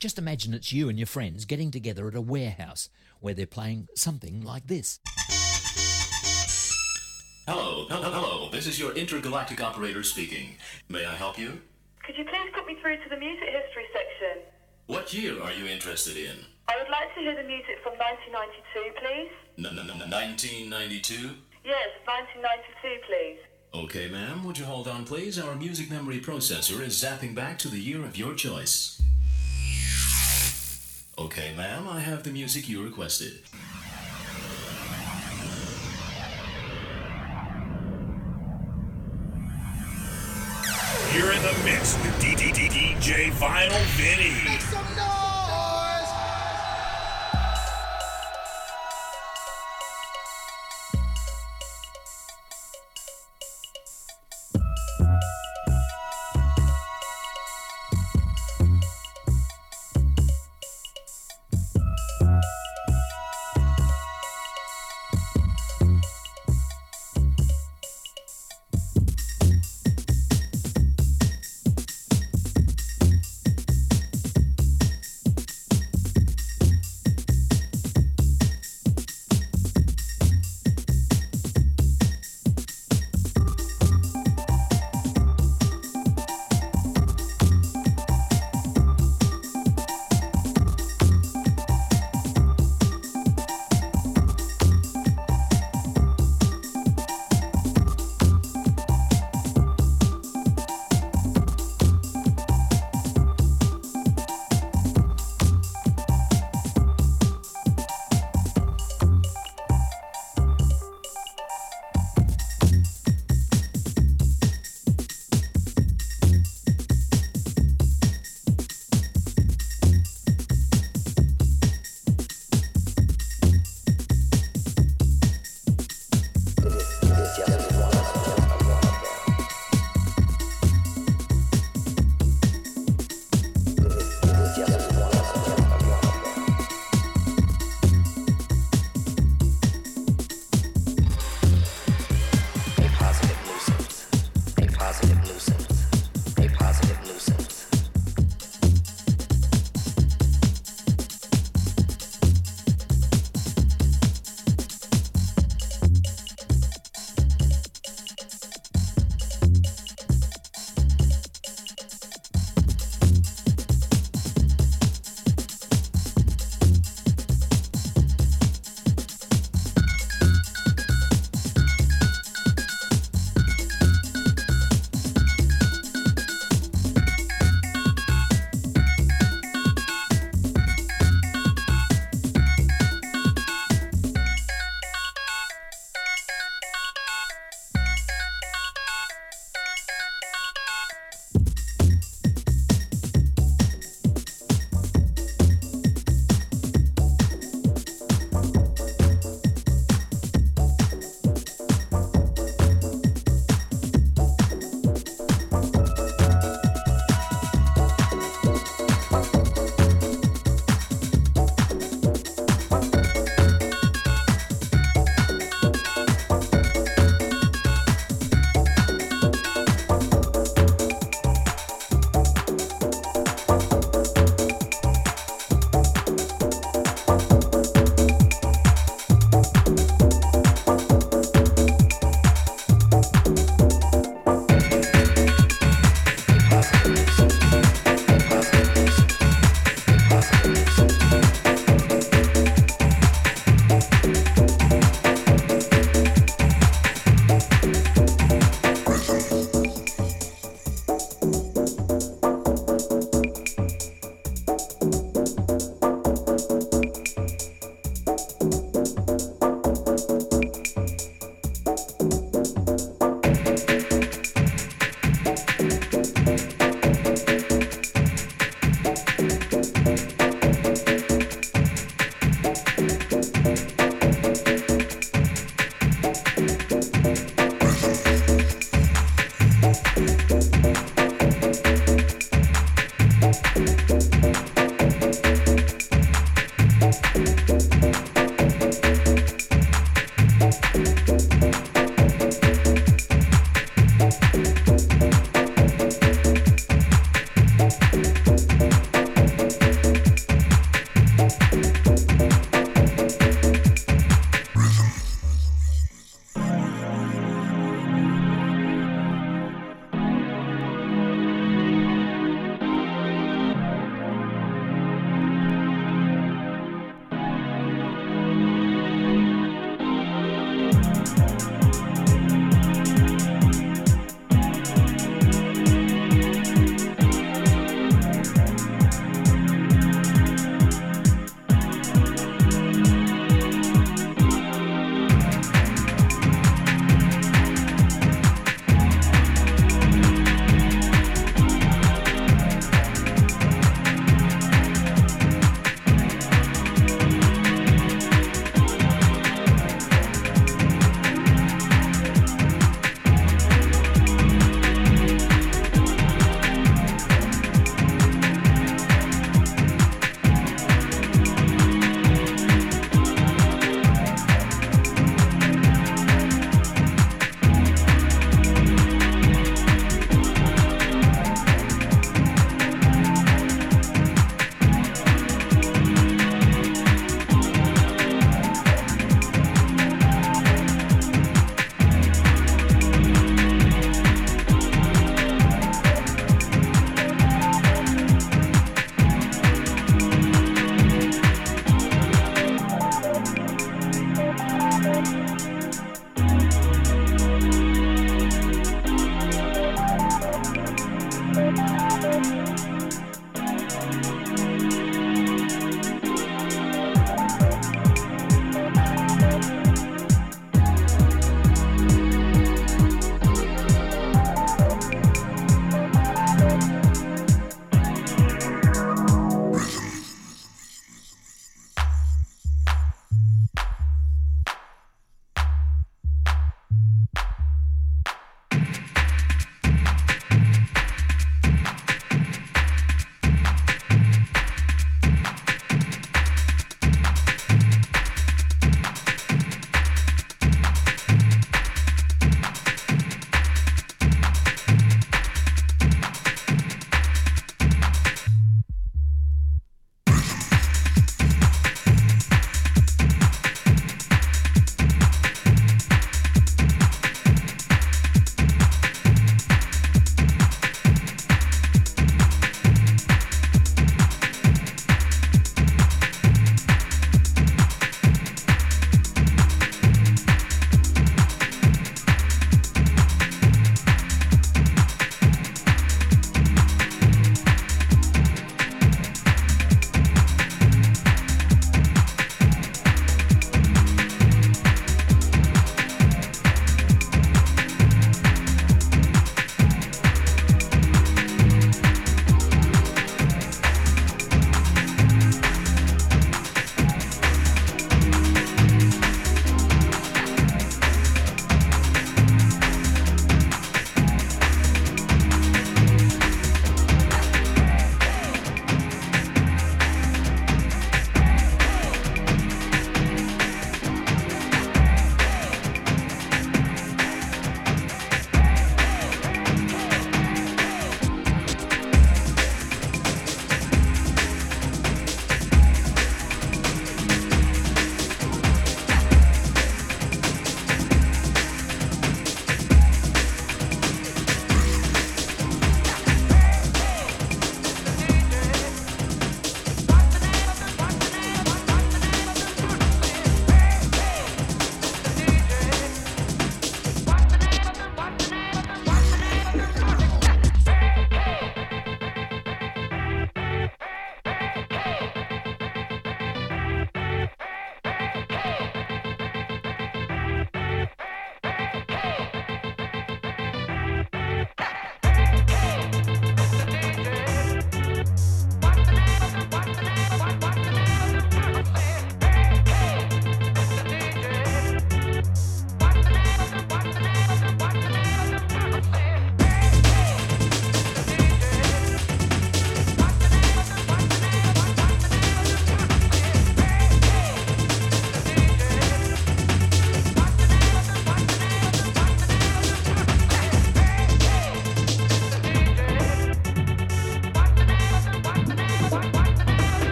Just imagine it's you and your friends getting together at a warehouse where they're playing something like this. Hello, hello, hello. This is your intergalactic operator speaking. May I help you? Could you please put me through to the music history section? What year are you interested in? I would like to hear the music from 1992, please. N- n- n- 1992? Yes, 1992, please. Okay, ma'am. Would you hold on, please? Our music memory processor is zapping back to the year of your choice. Okay, ma'am. I have the music you requested. You're in the mix with DJ Vinyl Vinny. Make some noise!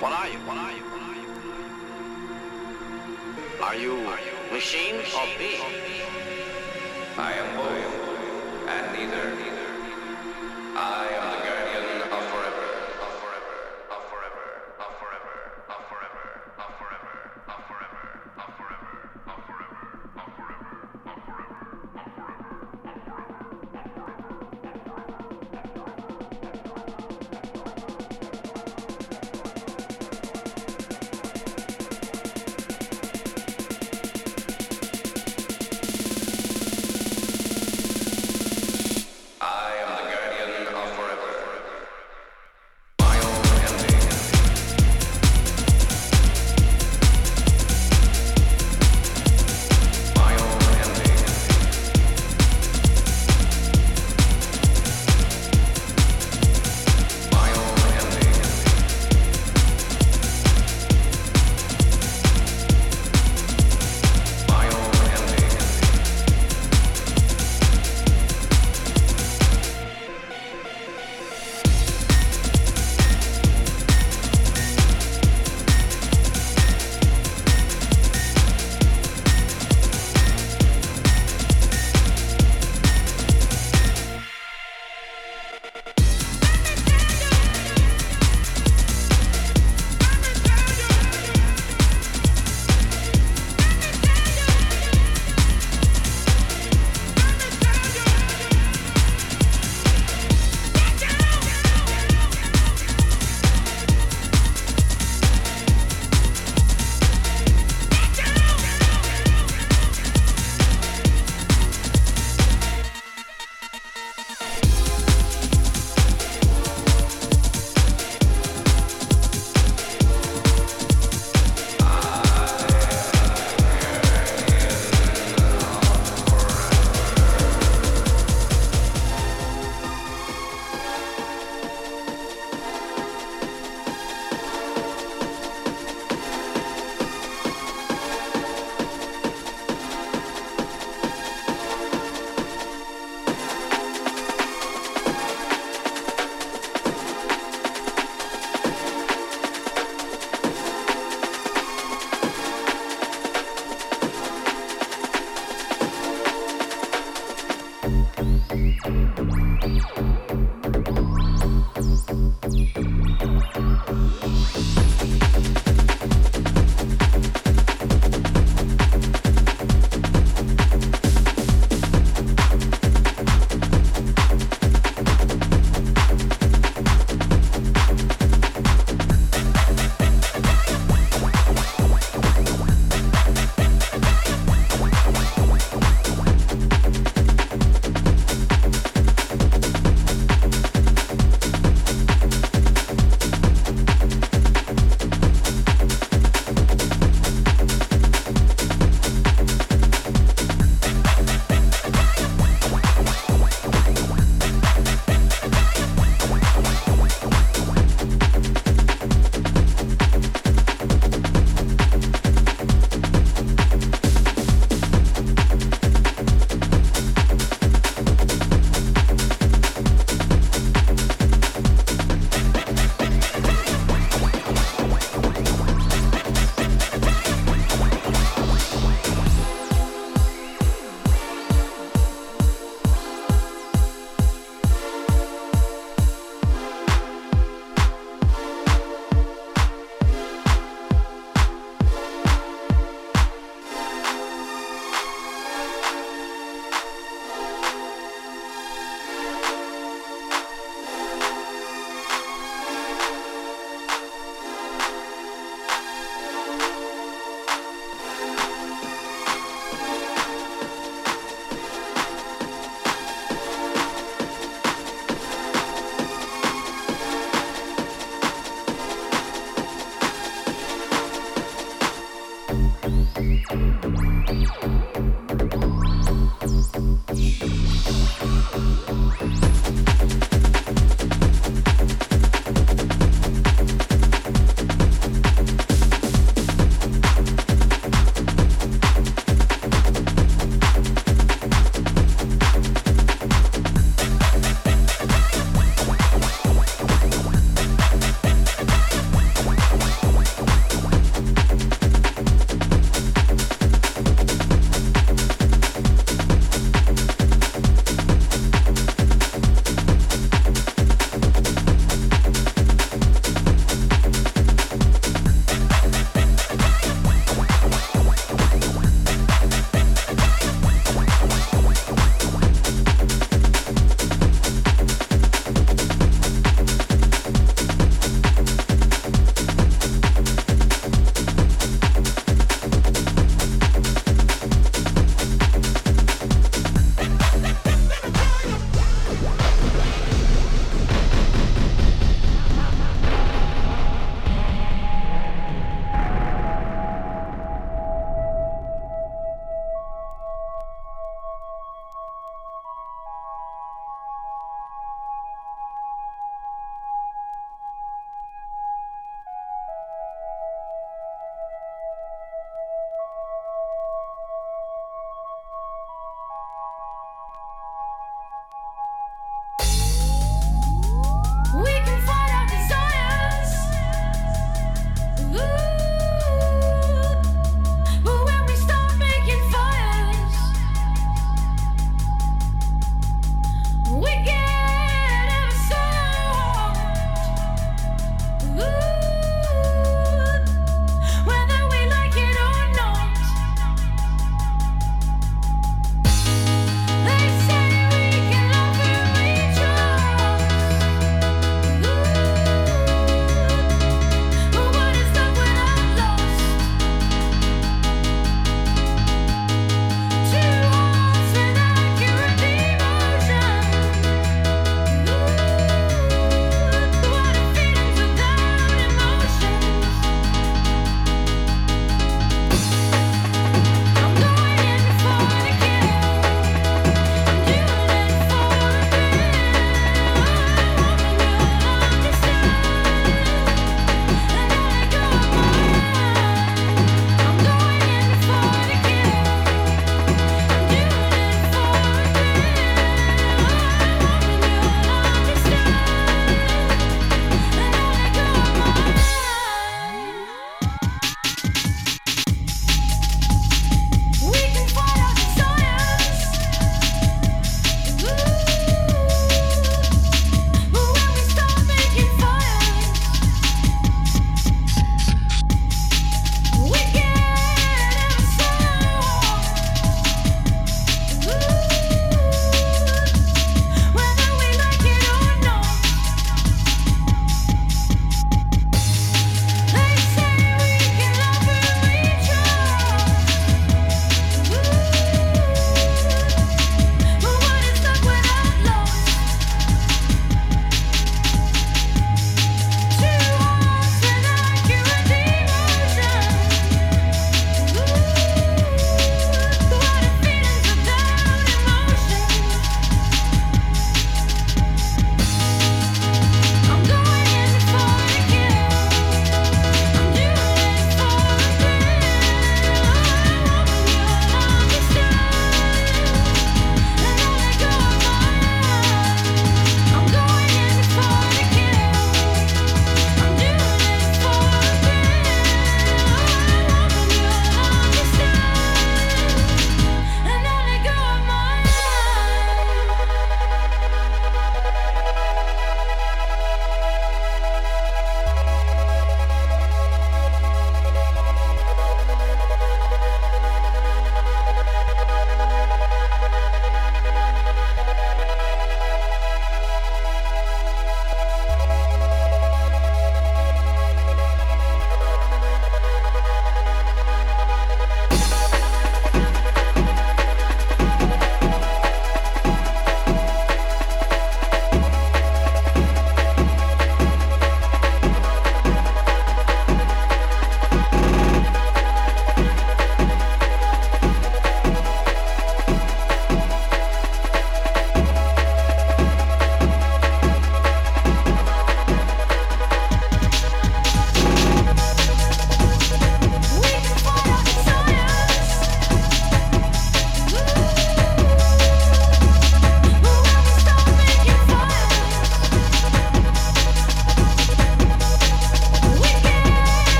What are you? What are you? what Are you, are you machine, machine or being? I am both, and neither. neither. I am.